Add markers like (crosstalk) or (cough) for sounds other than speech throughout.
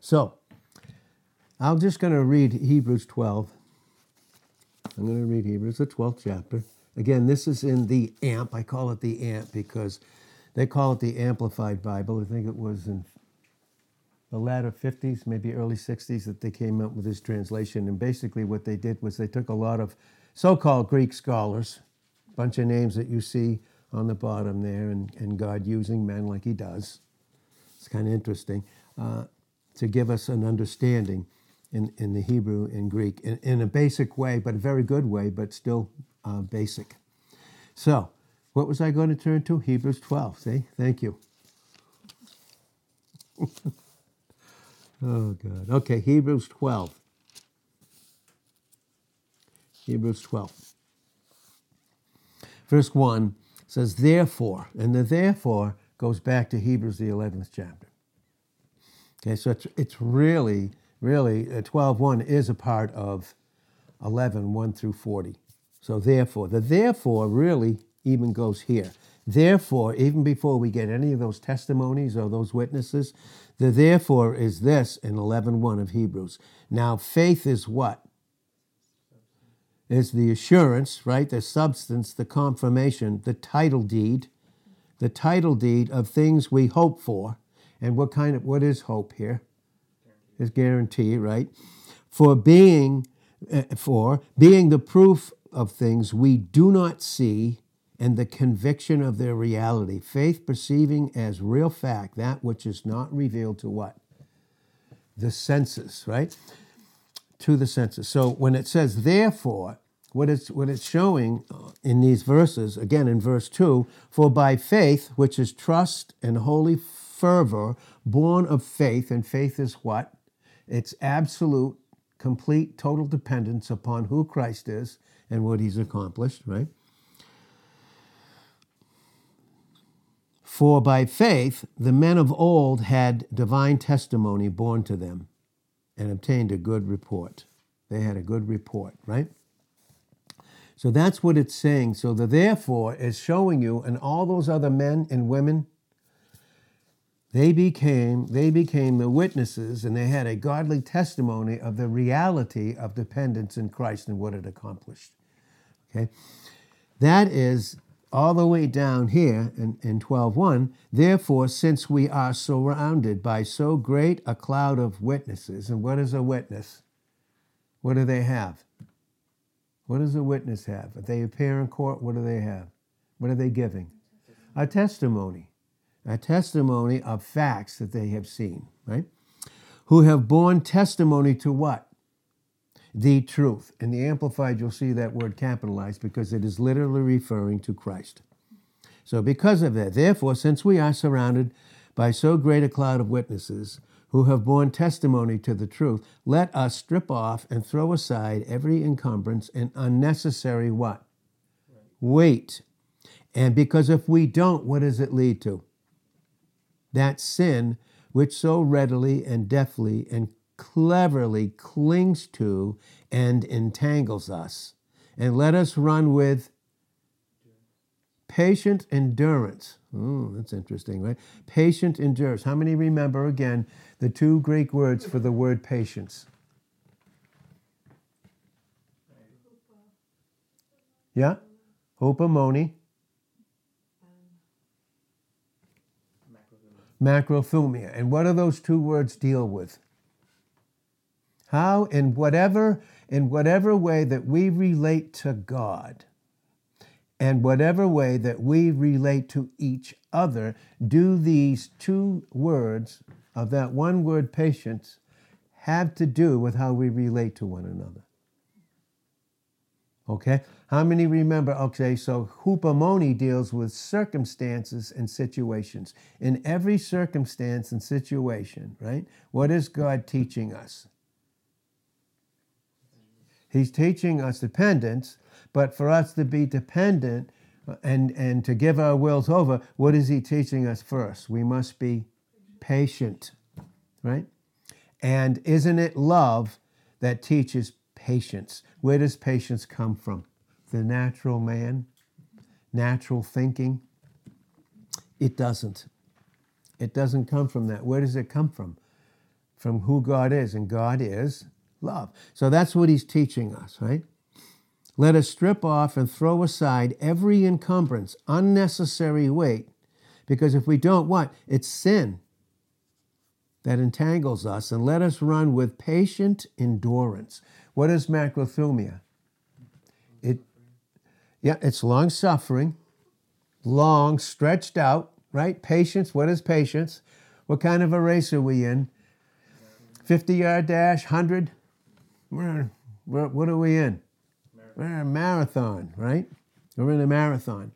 So, I'm just going to read Hebrews 12. I'm going to read Hebrews, the 12th chapter. Again, this is in the AMP. I call it the AMP because they call it the Amplified Bible. I think it was in the latter 50s, maybe early 60s, that they came up with this translation. And basically, what they did was they took a lot of so called Greek scholars, a bunch of names that you see on the bottom there, and, and God using men like He does. It's kind of interesting uh, to give us an understanding in, in the Hebrew and Greek in, in a basic way, but a very good way, but still uh, basic. So, what was I going to turn to? Hebrews 12. See? Thank you. (laughs) oh, God. Okay, Hebrews 12. Hebrews 12. Verse 1 says, Therefore, and the therefore goes back to Hebrews, the 11th chapter. Okay, so it's, it's really, really, 12.1 uh, is a part of 11, 1 through 40. So therefore, the therefore really even goes here. Therefore, even before we get any of those testimonies or those witnesses, the therefore is this in 11.1 of Hebrews. Now, faith is what? Is the assurance, right? The substance, the confirmation, the title deed, the title deed of things we hope for. And what kind of, what is hope here? Is guarantee, right? For being, uh, for being the proof of things we do not see and the conviction of their reality. Faith perceiving as real fact that which is not revealed to what? The senses, right? To the senses. So when it says therefore, what it's, what it's showing uh, in these verses, again in verse 2 for by faith, which is trust and holy fervor, born of faith, and faith is what? It's absolute, complete, total dependence upon who Christ is and what he's accomplished, right? For by faith the men of old had divine testimony borne to them and obtained a good report. They had a good report, right? So that's what it's saying. So the therefore is showing you, and all those other men and women, they became they became the witnesses, and they had a godly testimony of the reality of dependence in Christ and what it accomplished. Okay, that is all the way down here in, in 12.1 therefore since we are surrounded by so great a cloud of witnesses and what is a witness? What do they have? What does a witness have? If they appear in court what do they have? What are they giving? A testimony a testimony of facts that they have seen right who have borne testimony to what the truth. In the Amplified, you'll see that word capitalized because it is literally referring to Christ. So, because of that, therefore, since we are surrounded by so great a cloud of witnesses who have borne testimony to the truth, let us strip off and throw aside every encumbrance and unnecessary what? Weight. And because if we don't, what does it lead to? That sin which so readily and deftly and cleverly clings to and entangles us. And let us run with patient endurance. That's interesting, right? Patient endurance. How many remember again the two Greek words for the word patience? Yeah? Hupomone. Macrothumia. And what do those two words deal with? How in whatever in whatever way that we relate to God and whatever way that we relate to each other, do these two words of that one word patience have to do with how we relate to one another. Okay? How many remember? Okay, so hupomone deals with circumstances and situations. In every circumstance and situation, right? What is God teaching us? He's teaching us dependence, but for us to be dependent uh, and, and to give our wills over, what is he teaching us first? We must be patient, right? And isn't it love that teaches patience? Where does patience come from? The natural man, natural thinking? It doesn't. It doesn't come from that. Where does it come from? from who God is, and God is love. So that's what he's teaching us, right? Let us strip off and throw aside every encumbrance, unnecessary weight, because if we don't, what? It's sin that entangles us, and let us run with patient endurance. What is macrothumia? It, yeah, it's long suffering, long, stretched out, right? Patience. What is patience? What kind of a race are we in? 50 yard dash, 100? We're, we're, what are we in? We're in a marathon, right? We're in a marathon.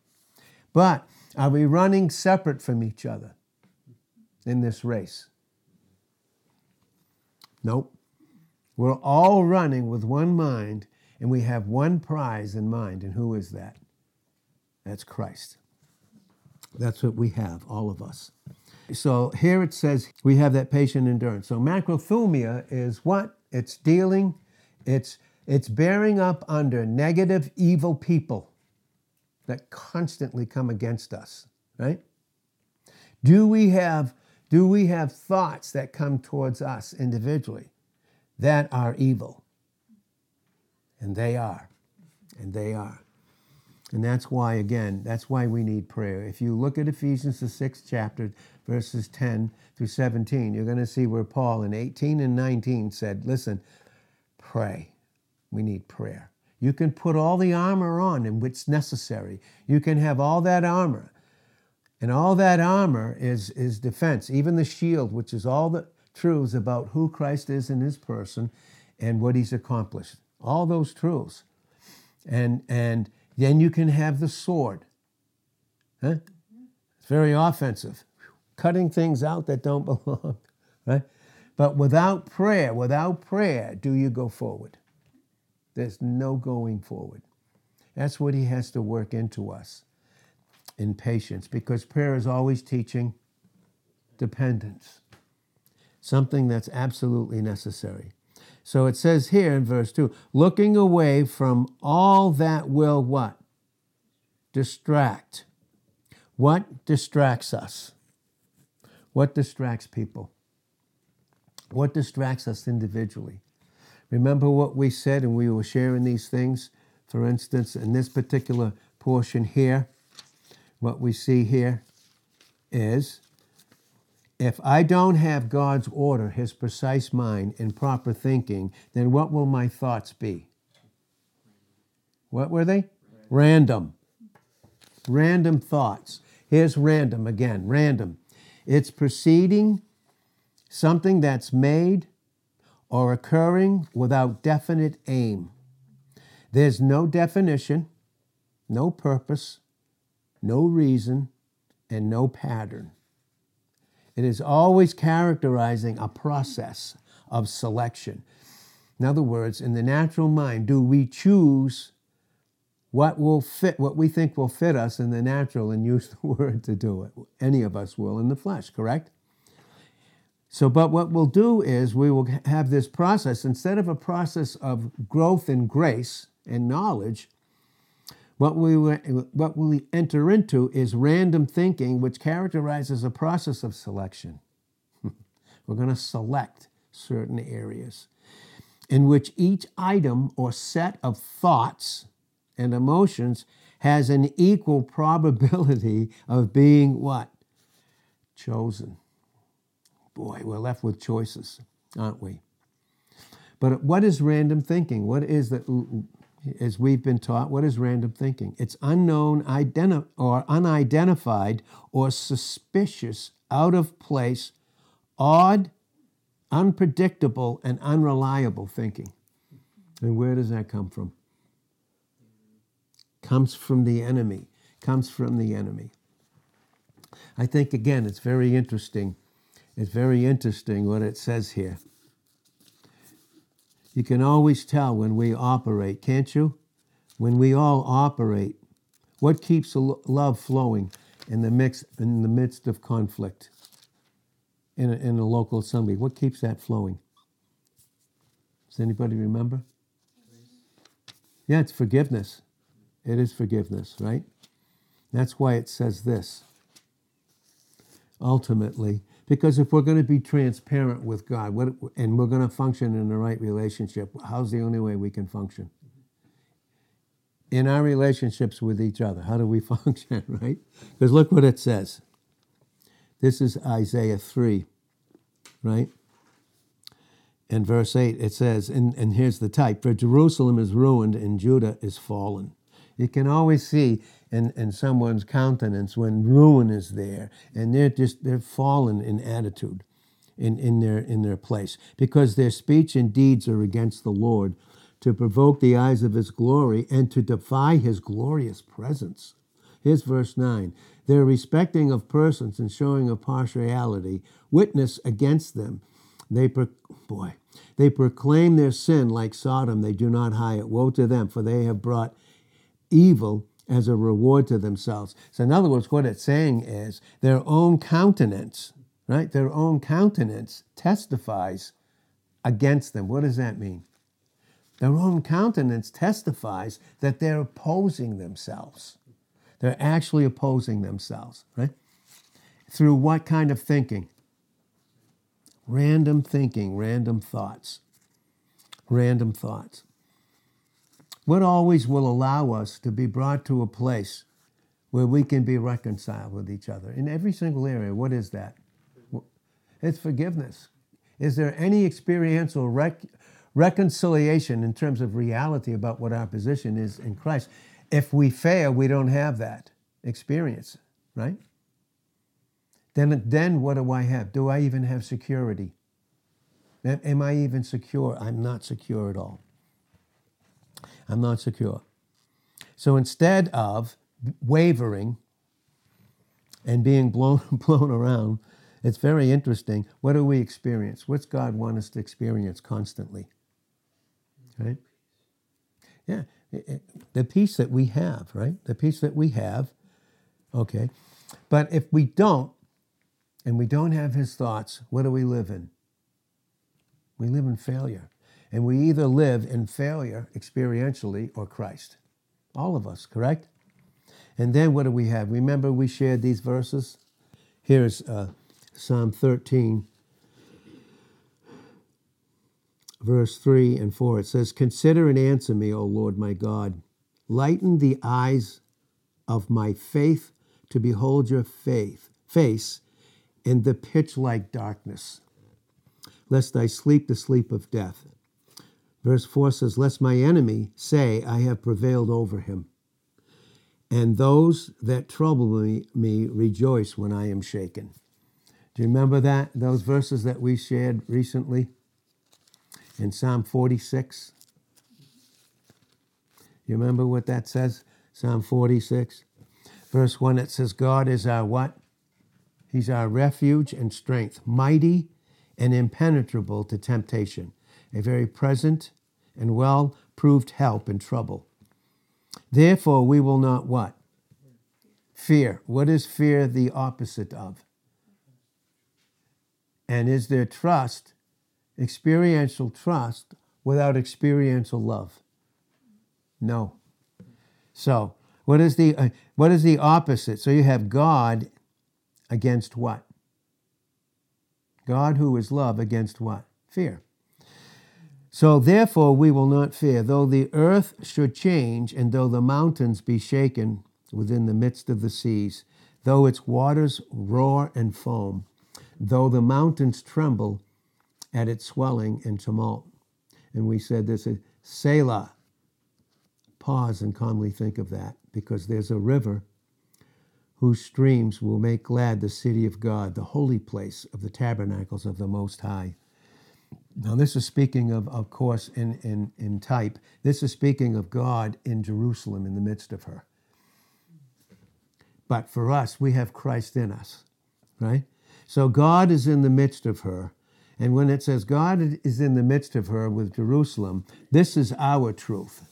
But are we running separate from each other in this race? Nope. We're all running with one mind and we have one prize in mind. And who is that? That's Christ. That's what we have, all of us. So here it says we have that patient endurance. So macrothumia is what? It's dealing, it's it's bearing up under negative, evil people that constantly come against us, right? Do we have do we have thoughts that come towards us individually that are evil? And they are. And they are. And that's why, again, that's why we need prayer. If you look at Ephesians, the sixth chapter, verses 10 through 17, you're going to see where Paul in 18 and 19 said, Listen, pray. We need prayer. You can put all the armor on in which necessary. You can have all that armor. And all that armor is, is defense, even the shield, which is all the truths about who Christ is in his person and what he's accomplished. All those truths. And, and then you can have the sword. Huh? It's very offensive, cutting things out that don't (laughs) belong, right? But without prayer, without prayer, do you go forward? There's no going forward. That's what he has to work into us in patience because prayer is always teaching dependence, something that's absolutely necessary. So it says here in verse 2 looking away from all that will what? Distract. What distracts us? What distracts people? What distracts us individually? Remember what we said, and we were sharing these things. For instance, in this particular portion here, what we see here is if I don't have God's order, His precise mind, and proper thinking, then what will my thoughts be? What were they? Random. Random thoughts. Here's random again random. It's preceding something that's made or occurring without definite aim. There's no definition, no purpose, no reason, and no pattern. It is always characterizing a process of selection. In other words, in the natural mind, do we choose what will fit, what we think will fit us in the natural and use the (laughs) word to do it? Any of us will in the flesh, correct? So, but what we'll do is we will have this process, instead of a process of growth in grace and knowledge, what we, what we enter into is random thinking, which characterizes a process of selection. (laughs) We're going to select certain areas in which each item or set of thoughts and emotions has an equal (laughs) probability of being what? Chosen. Boy, we're left with choices, aren't we? But what is random thinking? What is that? As we've been taught, what is random thinking? It's unknown identi- or unidentified or suspicious, out of place, odd, unpredictable, and unreliable thinking. And where does that come from? Comes from the enemy. Comes from the enemy. I think, again, it's very interesting. It's very interesting what it says here. You can always tell when we operate, can't you? When we all operate, what keeps love flowing in the mix in the midst of conflict in a, in a local assembly? What keeps that flowing? Does anybody remember? Yeah, it's forgiveness. It is forgiveness, right? That's why it says this. Ultimately, Because if we're going to be transparent with God what, and we're going to function in the right relationship, how's the only way we can function? In our relationships with each other, how do we (laughs) function, right? Because look what it says. This is Isaiah 3, right? In verse 8, it says, and, and here's the type For Jerusalem is ruined and Judah is fallen. You can always see in, in someone's countenance when ruin is there and they're just they're fallen in attitude in, in their in their place because their speech and deeds are against the Lord to provoke the eyes of his glory and to defy his glorious presence. Here's verse 9. Their respecting of persons and showing of partiality witness against them. They pro- boy, they proclaim their sin like Sodom, they do not hide it. Woe to them, for they have brought evil as a reward to themselves. So, in other words, what it's saying is their own countenance, right? Their own countenance testifies against them. What does that mean? Their own countenance testifies that they're opposing themselves. They're actually opposing themselves, right? Through what kind of thinking? Random thinking, random thoughts. Random thoughts. What always will allow us to be brought to a place where we can be reconciled with each other in every single area? What is that? It's forgiveness. Is there any experiential rec- reconciliation in terms of reality about what our position is in Christ? If we fail, we don't have that experience, right? Then, then what do I have? Do I even have security? Am I even secure? I'm not secure at all. I'm not secure. So instead of wavering and being blown, (laughs) blown around, it's very interesting. What do we experience? What's God want us to experience constantly? Right? Yeah, the peace that we have, right? The peace that we have. Okay. But if we don't, and we don't have his thoughts, what do we live in? We live in failure. And we either live in failure experientially or Christ. All of us, correct? And then what do we have? Remember, we shared these verses? Here's uh, Psalm 13, verse 3 and 4. It says, Consider and answer me, O Lord my God. Lighten the eyes of my faith to behold your faith, face in the pitch like darkness, lest I sleep the sleep of death. Verse 4 says, Lest my enemy say, I have prevailed over him. And those that trouble me, me rejoice when I am shaken. Do you remember that? Those verses that we shared recently in Psalm 46? You remember what that says? Psalm 46. Verse 1, it says, God is our what? He's our refuge and strength, mighty and impenetrable to temptation a very present and well proved help in trouble. Therefore, we will not what? Fear. What is fear the opposite of? And is there trust, experiential trust, without experiential love? No. So, what is the uh, what is the opposite? So you have God against what? God who is love against what? Fear. So therefore we will not fear, though the earth should change, and though the mountains be shaken within the midst of the seas, though its waters roar and foam, though the mountains tremble at its swelling and tumult. And we said this is Selah. Pause and calmly think of that, because there's a river whose streams will make glad the city of God, the holy place of the tabernacles of the Most High. Now, this is speaking of, of course, in, in, in type. This is speaking of God in Jerusalem in the midst of her. But for us, we have Christ in us, right? So God is in the midst of her. And when it says God is in the midst of her with Jerusalem, this is our truth.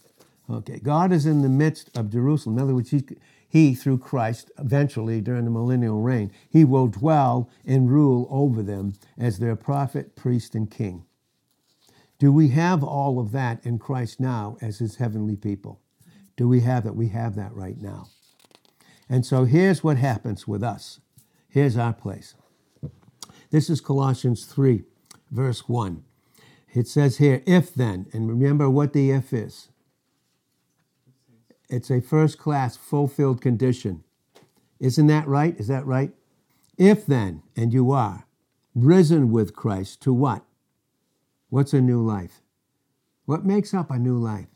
Okay, God is in the midst of Jerusalem. In other words, he, he, through Christ, eventually during the millennial reign, he will dwell and rule over them as their prophet, priest, and king. Do we have all of that in Christ now as his heavenly people? Do we have that? We have that right now. And so here's what happens with us. Here's our place. This is Colossians 3, verse 1. It says here, if then, and remember what the if is. It's a first class fulfilled condition. Isn't that right? Is that right? If then, and you are, risen with Christ to what? What's a new life? What makes up a new life?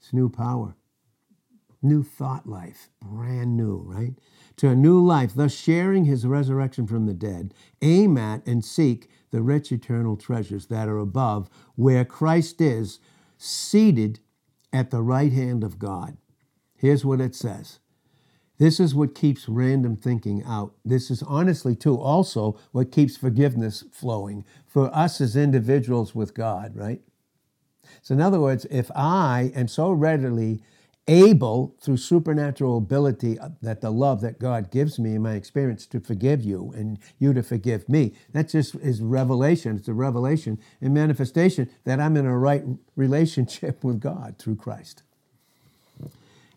It's new power, new thought life, brand new, right? To a new life, thus sharing his resurrection from the dead, aim at and seek the rich eternal treasures that are above, where Christ is seated at the right hand of God. Here's what it says. This is what keeps random thinking out. This is honestly, too, also what keeps forgiveness flowing for us as individuals with God, right? So, in other words, if I am so readily able, through supernatural ability, uh, that the love that God gives me in my experience to forgive you and you to forgive me, that just is revelation. It's a revelation and manifestation that I'm in a right relationship (laughs) with God through Christ.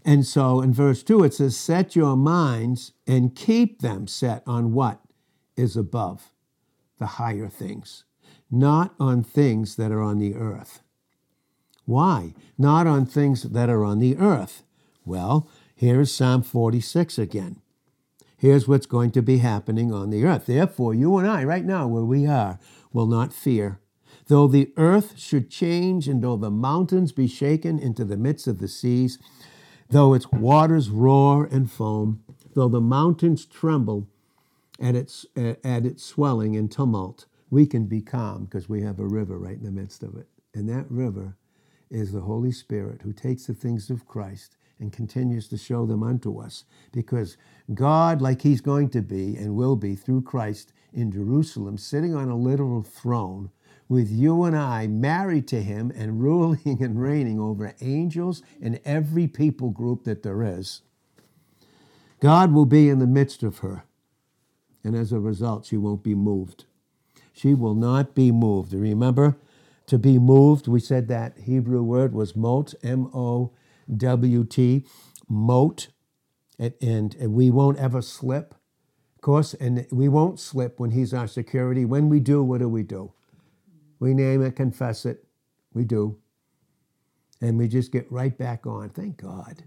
And so in verse 2, it says, Set your minds and keep them set on what is above, the higher things, not on things that are on the earth. Why? Not on things that are on the earth. Well, here's Psalm 46 again. Here's what's going to be happening on the earth. Therefore, you and I, right now, where we are, will not fear. Though the earth should change, and though the mountains be shaken into the midst of the seas, though its waters roar and foam, though the mountains tremble at its, at its swelling and tumult, we can be calm because we have a river right in the midst of it. And that river is the Holy Spirit who takes the things of Christ and continues to show them unto us. Because God, like He's going to be and will be through Christ in Jerusalem, sitting on a literal throne, with you and I married to Him and (laughs) ruling and reigning over angels and every people group that there is, God will be in the midst of her. And as a result, she won't be moved. She will not be moved. Remember, to be moved. We said that Hebrew word was mot, M O W T, mot, and, and, and we won't ever slip. Of course, and we won't slip when He's our security. When we do, what do we do? We name it, confess it. We do. And we just get right back on. Thank God.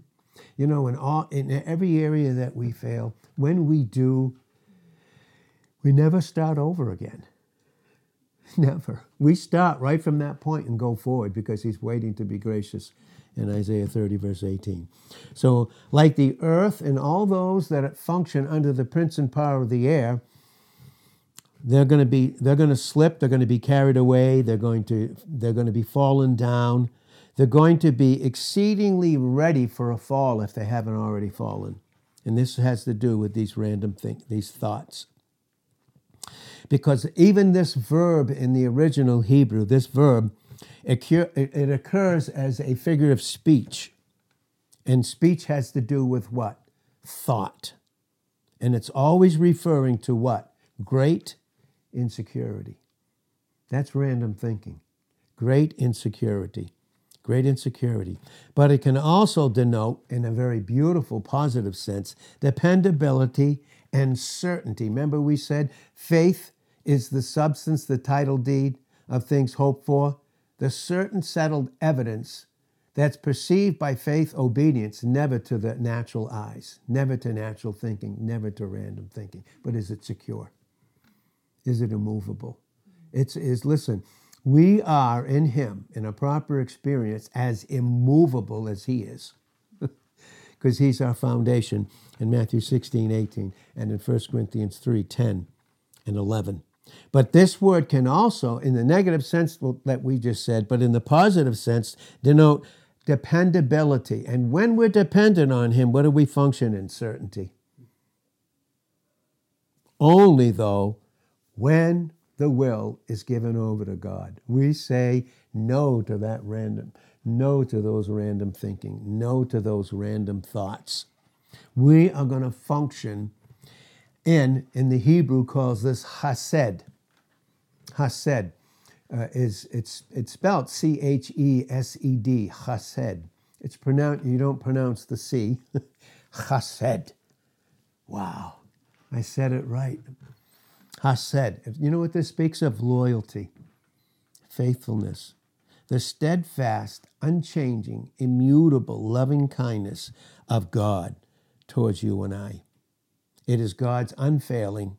You know, in all in every area that we fail, when we do, we never start over again. (laughs) Never. We start right from that point and go forward because he's waiting to be gracious in Isaiah 30, verse 18. So, like the earth and all those that function under the prince and power of the air, they're going to be they're going to slip they're going to be carried away they're going to they're going to be fallen down they're going to be exceedingly ready for a fall if they haven't already fallen and this has to do with these random things these thoughts because even this verb in the original Hebrew, this verb, it occurs as a figure of speech. And speech has to do with what? Thought. And it's always referring to what? Great insecurity. That's random thinking. Great insecurity. Great insecurity. But it can also denote, in a very beautiful, positive sense, dependability and certainty. Remember, we said faith is the substance, the title deed of things hoped for, the certain settled evidence that's perceived by faith obedience, never to the natural eyes, never to natural thinking, never to random thinking. But is it secure? Is it immovable? It's is listen, we are in him in a proper experience as immovable as he is. (laughs) Because he's our foundation in Matthew 16, 18, and in 1 Corinthians 3, 10 and 11. But this word can also, in the negative sense that we just said, but in the positive sense, denote dependability. And when we're dependent on Him, what do we function in? Certainty. Only, though, when the will is given over to God. We say no to that random, no to those random thinking, no to those random thoughts. We are going to function in, in the Hebrew calls this hased. Hased uh, is it's it's spelled C H E S E D. Hased. It's pronounced. You don't pronounce the C. (laughs) Hased. Wow, I said it right. Hased. You know what this speaks of? Loyalty, faithfulness, the steadfast, unchanging, immutable loving kindness of God towards you and I. It is God's unfailing,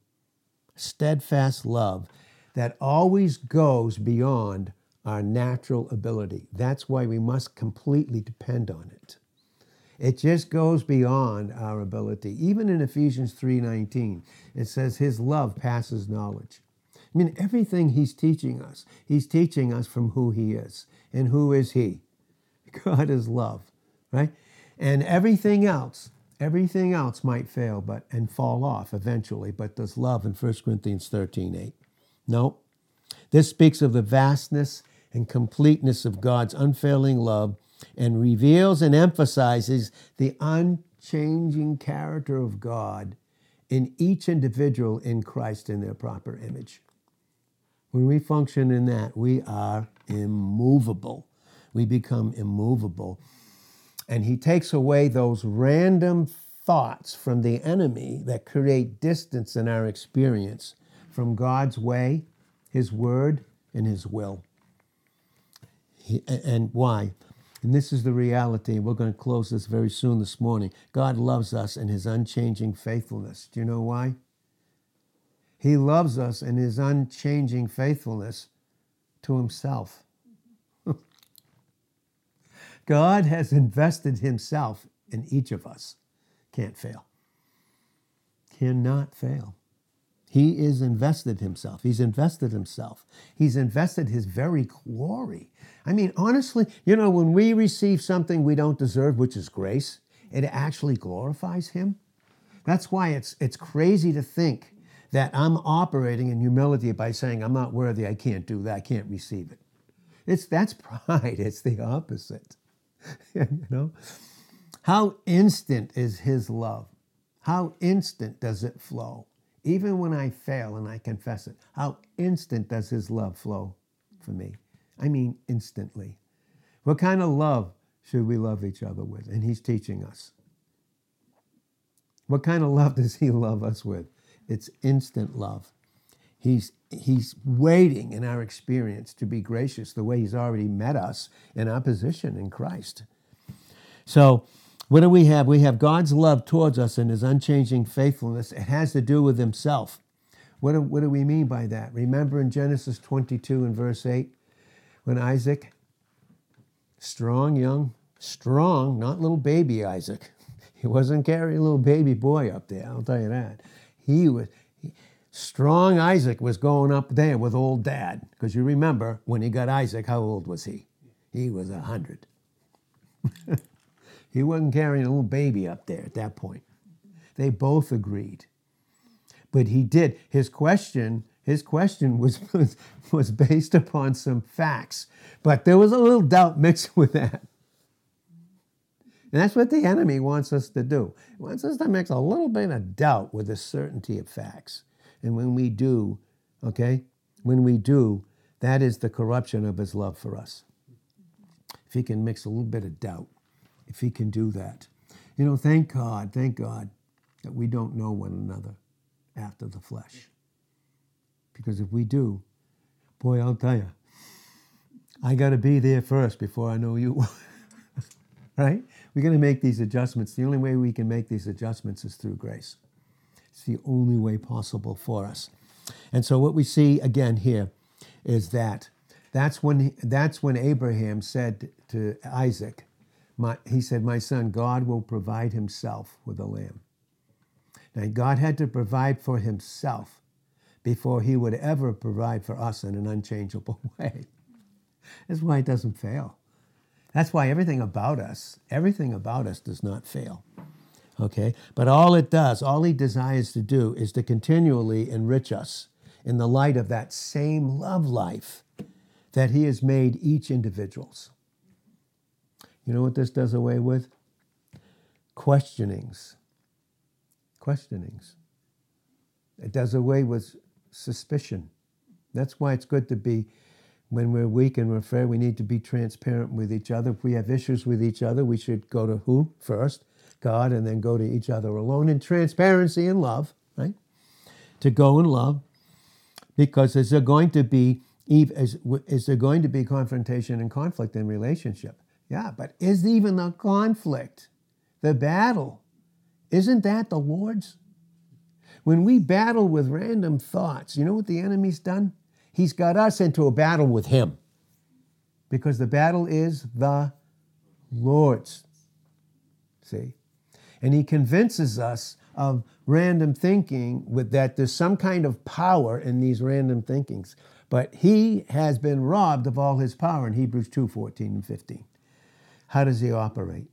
steadfast love that always goes beyond our natural ability. That's why we must completely depend on it. It just goes beyond our ability. Even in Ephesians 3:19, it says his love passes knowledge. I mean, everything he's teaching us, he's teaching us from who he is. And who is he? (laughs) God is love, right? And everything else, everything else might fail but and fall off eventually, but does love in 1 Corinthians 13, 8. No. This speaks of the vastness and completeness of God's unfailing love and reveals and emphasizes the unchanging character of God in each individual in Christ in their proper image. When we function in that, we are immovable. We become immovable. And he takes away those random thoughts from the enemy that create distance in our experience from God's way, his word, and his will. He, and why? And this is the reality. We're going to close this very soon this morning. God loves us in his unchanging faithfulness. Do you know why? He loves us in his unchanging faithfulness to himself. (laughs) God has invested himself in each of us. Can't fail. Cannot fail. He is invested himself. He's invested himself. He's invested his very glory. I mean, honestly, you know, when we receive something we don't deserve, which is grace, it actually glorifies him. That's why it's it's crazy to think that I'm operating in humility by saying I'm not worthy, I can't do that, I can't receive it. It's that's (laughs) pride. It's the opposite. (laughs) you know? How instant is his love? How instant does it flow? Even when I fail and I confess it, how instant does his love flow for me? I mean, instantly. What kind of love should we love each other with? And he's teaching us. What kind of love (laughs) does he love us with? It's instant love. He's, he's waiting in our experience to be gracious the way he's already met us in our position in Christ. So, what do we have? We have God's love towards us and his unchanging faithfulness. It has to do with himself. What do, what do we mean by that? Remember in Genesis 22 and verse 8, when Isaac, strong, young, strong, not little baby Isaac, (laughs) he wasn't carrying a little baby boy up there, I'll tell you that. He was, he, strong Isaac was going up there with old dad. Because you remember, when he got Isaac, how old was he? He was a hundred. (laughs) He wasn't carrying a little baby up there at that point. They both agreed. But he did. His question, his question was, (laughs) was, was based upon some facts, but there was a little doubt mixed with that. And that's what the enemy wants us to do. He wants us to mix a little bit of doubt with the certainty of facts. And when we do, okay, when we do, that is the corruption of his love for us. If he can mix a little bit of doubt if he can do that. You know, thank God, thank God that we don't know one another after the flesh. Because if we do, boy, I'll tell you, I got to be there first before I know you. (laughs) right? We're going to make these adjustments. The only way we can make these adjustments is through grace. It's the only way possible for us. And so what we see again here is that that's when that's when Abraham said to Isaac, my, he said, My son, God will provide himself with a lamb. Now, God had to provide for himself before he would ever provide for us in an unchangeable (laughs) way. That's why it doesn't fail. That's why everything about us, everything about us does not fail. Okay? But all it does, all he desires to do is to continually enrich us in the light of that same love life that he has made each individual's. You know what this does away with? Questionings. Questionings. It does away with suspicion. That's why it's good to be, when we're weak and we're frail, we need to be transparent with each other. If we have issues with each other, we should go to who first? God, and then go to each other alone in transparency and love, right? To go in love. Because is there going to be is, is there going to be confrontation and conflict in relationship? Yeah, but is even the conflict, the battle, isn't that the Lord's? When we battle with random thoughts, you know what the enemy's done? He's got us into a battle with him. Because the battle is the Lord's. See? And he convinces us of random thinking with that there's some kind of power in these random thinkings. But he has been robbed of all his power in Hebrews 2 14 and 15. How does he operate?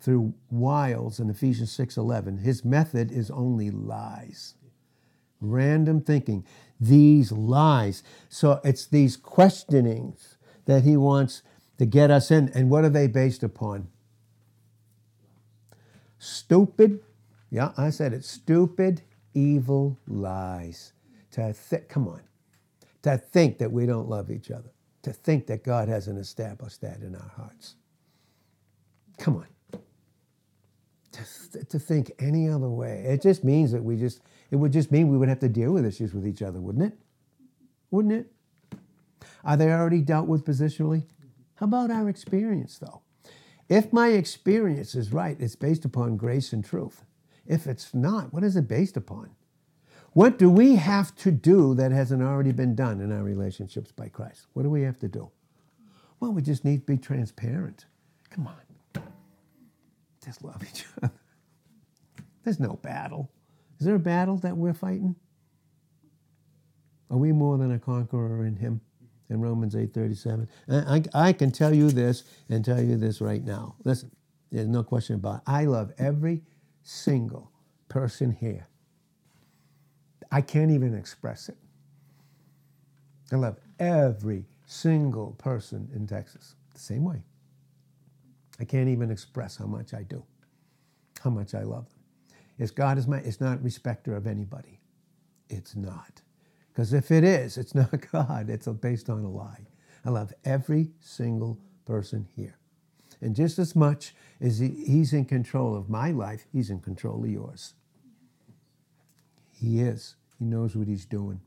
Through wiles in Ephesians 6:11. His method is only lies, random thinking. These lies. So it's these questionings that he wants to get us in. And what are they based upon? Stupid, yeah, I said it, stupid, evil lies. To th- come on, to think that we don't love each other, to think that God hasn't established that in our hearts. Come on. To, to think any other way. It just means that we just, it would just mean we would have to deal with issues with each other, wouldn't it? Wouldn't it? Are they already dealt with positionally? How about our experience, though? If my experience is right, it's based upon grace and truth. If it's not, what is it based upon? What do we have to do that hasn't already been done in our relationships by Christ? What do we have to do? Well, we just need to be transparent. Come on. Just love each other. There's no battle. Is there a battle that we're fighting? Are we more than a conqueror in Him? In Romans 8:37. I, I, I can tell you this and tell you this right now. Listen, there's no question about it. I love every single person here I can't even express it. I love every single person in Texas the same way. I can't even express how much I do, how much I love them. It's God is my, it's not respecter of anybody. It's not. Because if it is, it's (laughs) not God. It's based on a lie. I love every single person here. And just as much as he, he's in control of my life, he's in control of yours. He is. He knows what he's doing.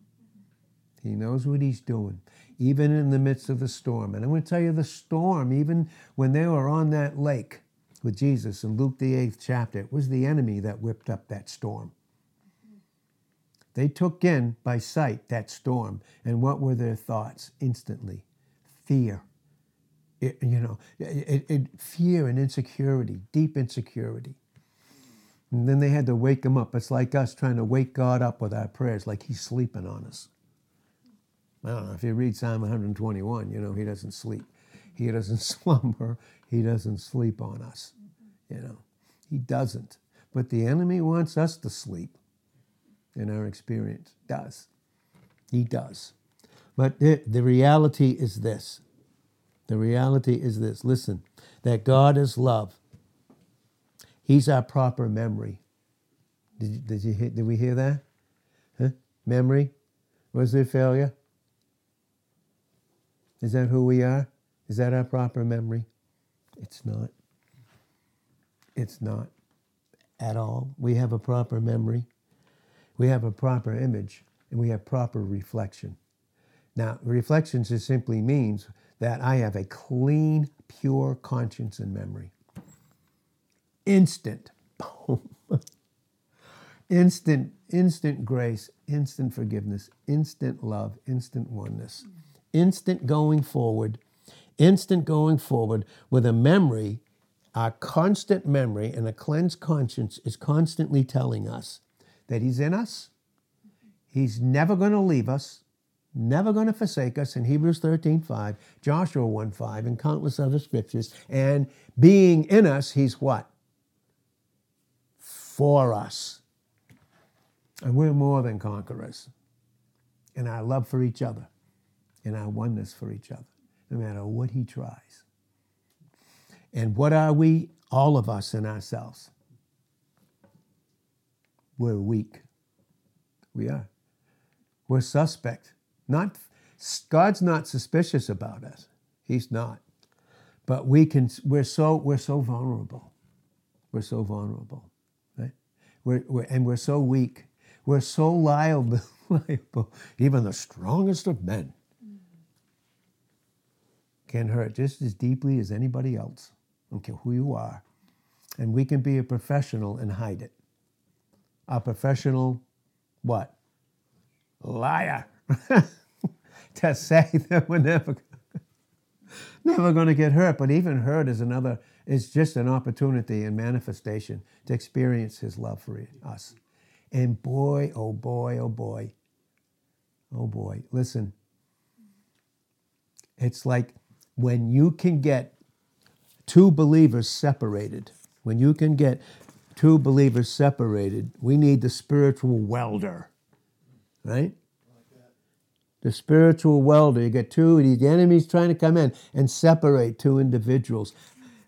He knows what he's doing, even in the midst of the storm. And I'm going to tell you the storm, even when they were on that lake with Jesus in Luke, the eighth chapter, it was the enemy that whipped up that storm. They took in by sight that storm. And what were their thoughts instantly? Fear. It, you know, it, it, fear and insecurity, deep insecurity. And then they had to wake him up. It's like us trying to wake God up with our prayers, like he's sleeping on us. I don't know. If you read Psalm 121, you know, he doesn't sleep. He doesn't (laughs) slumber. He doesn't sleep on us. You know, he doesn't. But the enemy wants us to sleep in our experience. Does. He does. But the, the reality is this. The reality is this. Listen, that God is love. He's our proper memory. Did, did, you, did we hear that? Huh? Memory? Was there failure? Is that who we are? Is that our proper memory? It's not. It's not at all. We have a proper memory. We have a proper image and we have proper reflection. Now, reflection just simply means that I have a clean, pure conscience and memory instant, (laughs) instant, instant grace, instant forgiveness, instant love, instant oneness, instant going forward, instant going forward with a memory, our constant memory and a cleansed conscience is constantly telling us that He's in us, He's never going to leave us, never going to forsake us in Hebrews 13 5, Joshua 1 5, and countless other scriptures. And being in us, He's what? for us. And we're more than conquerors in our love for each other, in our oneness for each other, no matter what he tries. And what are we? All of us in ourselves. We're weak. We are. We're suspect. Not God's not suspicious about us. He's not. But we can we're so we're so vulnerable. We're so vulnerable. We're, we're, and we're so weak. We're so (laughs) liable, liable. Even the strongest of men can hurt just as deeply as anybody else. Care who you are. And we can be a professional and hide it. A professional, what? Liar. (laughs) to say (laughs) that we're never, (laughs) never going to get hurt. But even hurt is another, is just an opportunity and manifestation to experience his love for us. And boy, oh boy, oh boy, oh boy, listen. It's like when you can get two believers separated, when you can get two believers separated, we need the spiritual welder, right? The spiritual welder. You get two, the enemy's trying to come in and separate two individuals.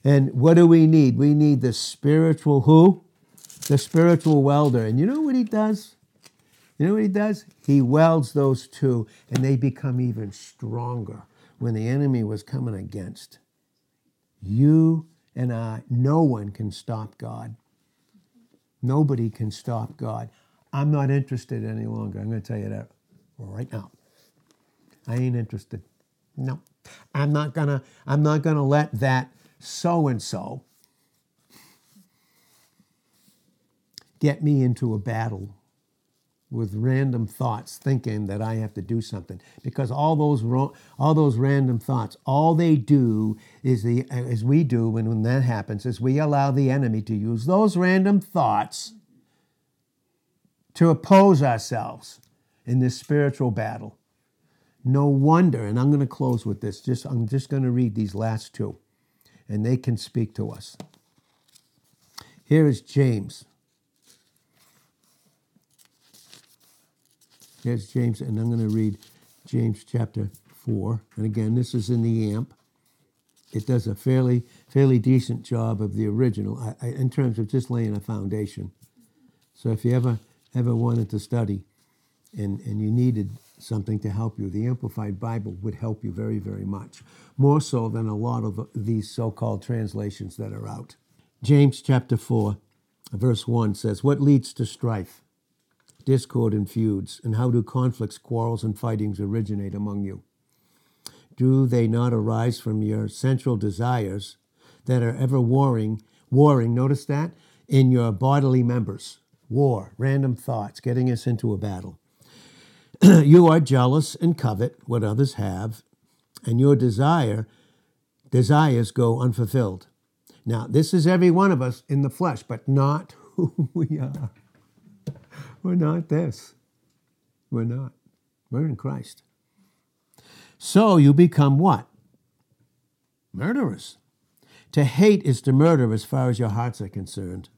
And what do we need? We need the spiritual who? The spiritual welder. And you know what he does? You know what he does? He welds those two and they become even stronger when the enemy was coming against. You and I, no one can stop God. Nobody can stop God. I'm not interested any longer. I'm going to tell you that right now. I ain't interested. No. I'm not gonna I'm not gonna let that so and so get me into a battle with random thoughts thinking that I have to do something because all those all those random thoughts all they do is the as we do when, when that happens is we allow the enemy to use those random thoughts to oppose ourselves in this spiritual battle no wonder, and I'm going to close with this. Just I'm just going to read these last two, and they can speak to us. Here is James. Here's James, and I'm going to read James chapter 4. And again, this is in the AMP. It does a fairly fairly decent job of the original I, I, in terms of just laying a foundation. So if you ever ever wanted to study and, and you needed something to help you. The Amplified Bible would help you very, very much, more so than a lot of these so called translations that are out. James chapter 4, verse 1 says, What leads to strife, discord, and feuds? And how do conflicts, quarrels, and fightings originate among you? Do they not arise from your sensual desires that are ever warring, warring, notice that, in your bodily members? War, random thoughts, getting us into a battle. (clears throat) you are jealous and covet what others have, and your desire desires go unfulfilled. Now, this is every one of us in the flesh, but not (laughs) who we are. We're not this. We're not. We're in Christ. So you become what? Murderers. To hate is to murder as far as your hearts are concerned.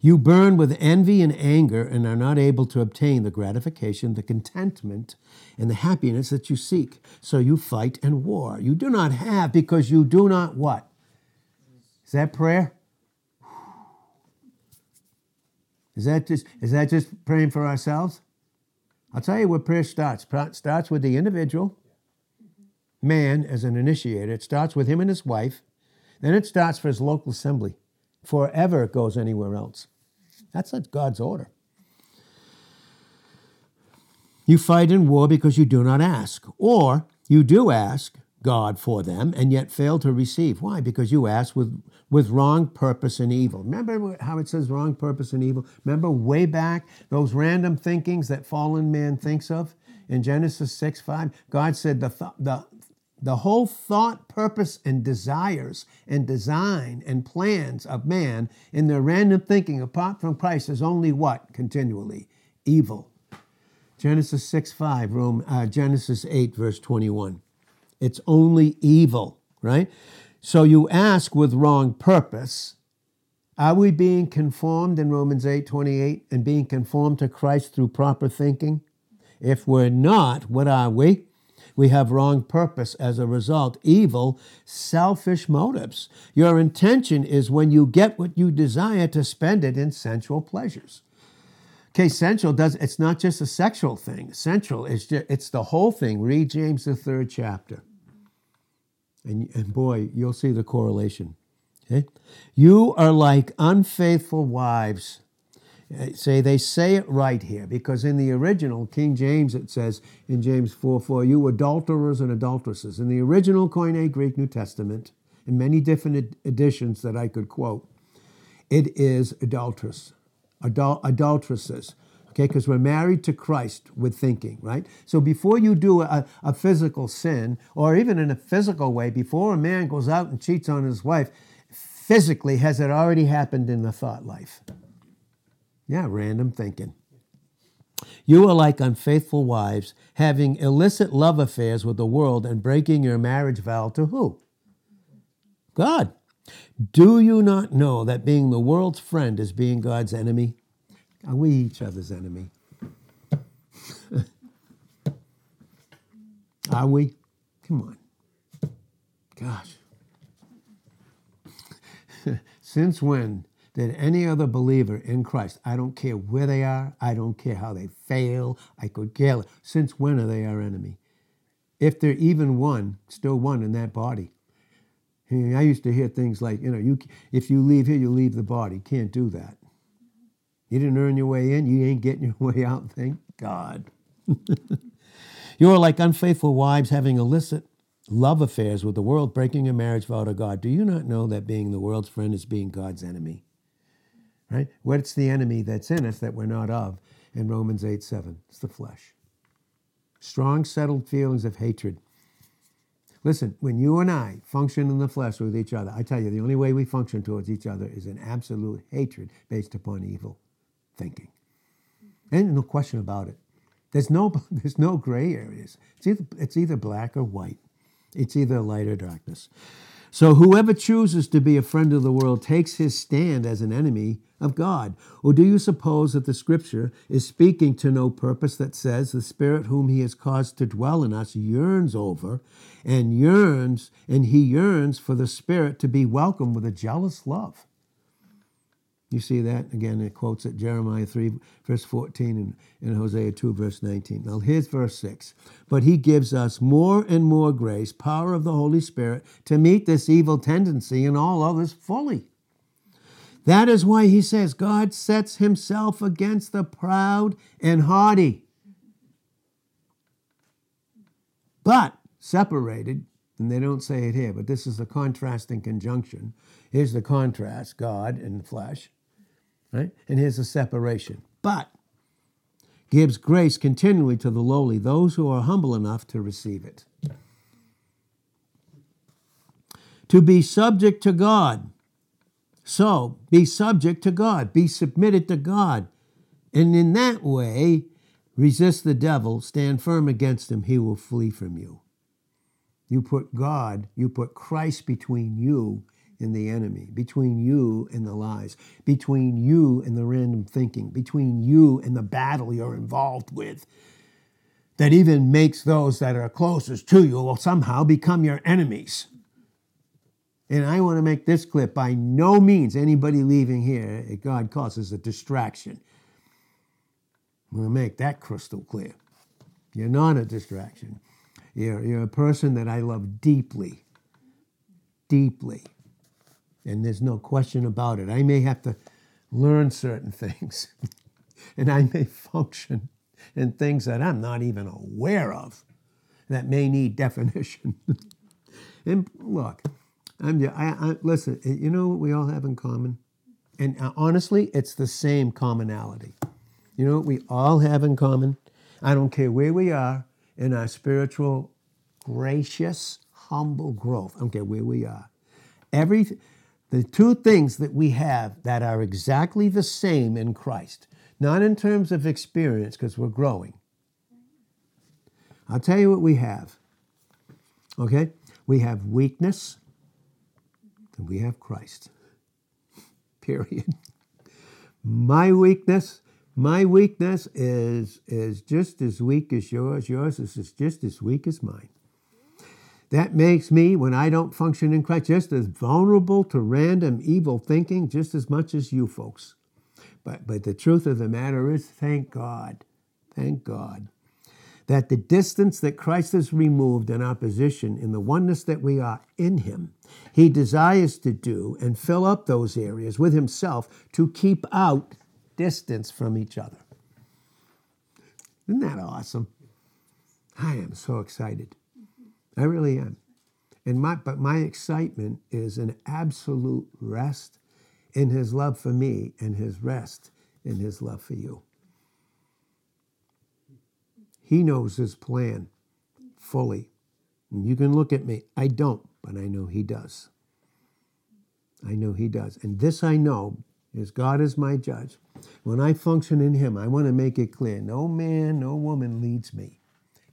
You burn with envy and anger and are not able to obtain the gratification, the contentment, and the happiness that you seek. So you fight and war. You do not have because you do not what? Is that prayer? Is that just is that just praying for ourselves? I'll tell you where prayer starts. It starts with the individual man as an initiator. It starts with him and his wife. Then it starts for his local assembly. Forever it goes anywhere else. That's God's order. You fight in war because you do not ask, or you do ask God for them and yet fail to receive. Why? Because you ask with, with wrong purpose and evil. Remember how it says wrong purpose and evil? Remember way back those random thinkings that fallen man thinks of? In Genesis 6 5, God said the, th- the, the whole thought, purpose, and desires and design and plans of man in their random thinking apart from Christ is only what? Continually evil. Genesis 6 5, Rome, uh, Genesis 8, verse 21. It's only evil, right? So you ask with wrong purpose. Are we being conformed in Romans 8 28 and being conformed to Christ through proper thinking? If we're not, what are we? We have wrong purpose as a result, evil, selfish motives. Your intention is when you get what you desire to spend it in sensual pleasures. Okay, sensual does it's not just a sexual thing. Sensual is just, it's the whole thing. Read James the third chapter. And, and boy, you'll see the correlation. Okay? You are like unfaithful wives uh, say they say it right here because in the original King James it says in James 4 4, you adulterers and adulteresses. In the original Koine Greek New Testament, in many different editions that I could quote, it is adulteress, adul- adulteresses. Okay, because we're married to Christ with thinking, right? So before you do a, a physical sin, or even in a physical way, before a man goes out and cheats on his wife, physically, has it already happened in the thought life? Yeah, random thinking. You are like unfaithful wives, having illicit love affairs with the world and breaking your marriage vow to who? God. Do you not know that being the world's friend is being God's enemy? Are we each other's enemy? (laughs) Are we? Come on. Gosh. (laughs) Since when did any other believer in Christ, I don't care where they are, I don't care how they fail, I could care, since when are they our enemy? If they're even one, still one in that body. I used to hear things like, you know, you if you leave here, you leave the body. Can't do that. You didn't earn your way in, you ain't getting your (laughs) way out, thank God. (laughs) you are like unfaithful wives having illicit love affairs with the world, breaking a marriage vow to God. Do you not know that being the world's friend is being God's enemy? Right? What's the enemy that's in us that we're not of? In Romans 8 7, it's the flesh. Strong, settled feelings of hatred Listen, when you and I function in the flesh with each other, I tell you, the only way we function towards each other is in absolute hatred based upon evil thinking. And no question about it. There's no, (laughs) there's no gray areas. It's either, it's either black or white. It's either light or darkness. So whoever chooses to be a friend of the world takes his stand as an enemy of God. Or do you suppose that the scripture is speaking to no purpose that says the spirit whom he has caused to dwell in us yearns over and yearns, and he yearns for the spirit to be welcomed with a jealous love? You see that again, it quotes at Jeremiah 3, verse 14, and, and Hosea 2, verse 19. Now, here's verse 6. But he gives us more and more grace, power of the Holy Spirit, to meet this evil tendency and all others fully. That is why he says, God sets himself against the proud and haughty. But separated, and they don't say it here, but this is the contrasting conjunction. Here's the contrast God and the flesh Right? And here's a separation. But gives grace continually to the lowly, those who are humble enough to receive it. To be subject to God. So be subject to God, be submitted to God. And in that way, resist the devil, stand firm against him, he will flee from you. You put God, you put Christ between you and the enemy, between you and the lies, between you and the random thinking, between you and the battle you're involved with, that even makes those that are closest to you will somehow become your enemies. And I want to make this clear by no means anybody leaving here, eh, God causes a distraction. I'm going to make that crystal clear. You're not a distraction. You're, you're a person that I love deeply, deeply. And there's no question about it. I may have to learn certain (laughs) things, and I may function in things that I'm not even aware of that may need definition. (laughs) and look, I'm, I, I, listen, you know what we all have in common? And uh, honestly, it's the same commonality. You know what we all have in common? I don't care where we are in our spiritual, gracious, humble growth. I don't care where we are. Every, the two things that we have that are exactly the same in Christ, not in terms of experience, because we're growing. I'll tell you what we have. Okay? We have weakness and we have Christ. (laughs) Period. My weakness, my weakness is, is just as weak as yours. Yours is just as weak as mine. That makes me, when I don't function in Christ, just as vulnerable to random evil thinking just as much as you folks. But, but the truth of the matter is, thank God, thank God, that the distance that Christ has removed in our position, in the oneness that we are in Him, He desires to do and fill up those areas with Himself to keep out distance from each other. Isn't that awesome? I am so excited. I really am. And my but my excitement is an absolute rest in his love for me and his rest in his love for you. He knows his plan fully. And you can look at me. I don't, but I know he does. I know he does. And this I know is God is my judge. When I function in him, I want to make it clear no man, no woman leads me.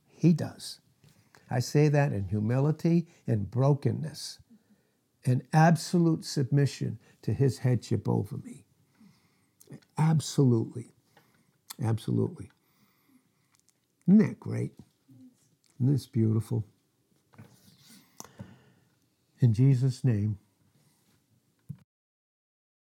He does. I say that in humility and brokenness and absolute submission to his headship over me. Absolutely. Absolutely. Isn't that great? Isn't this beautiful? In Jesus' name.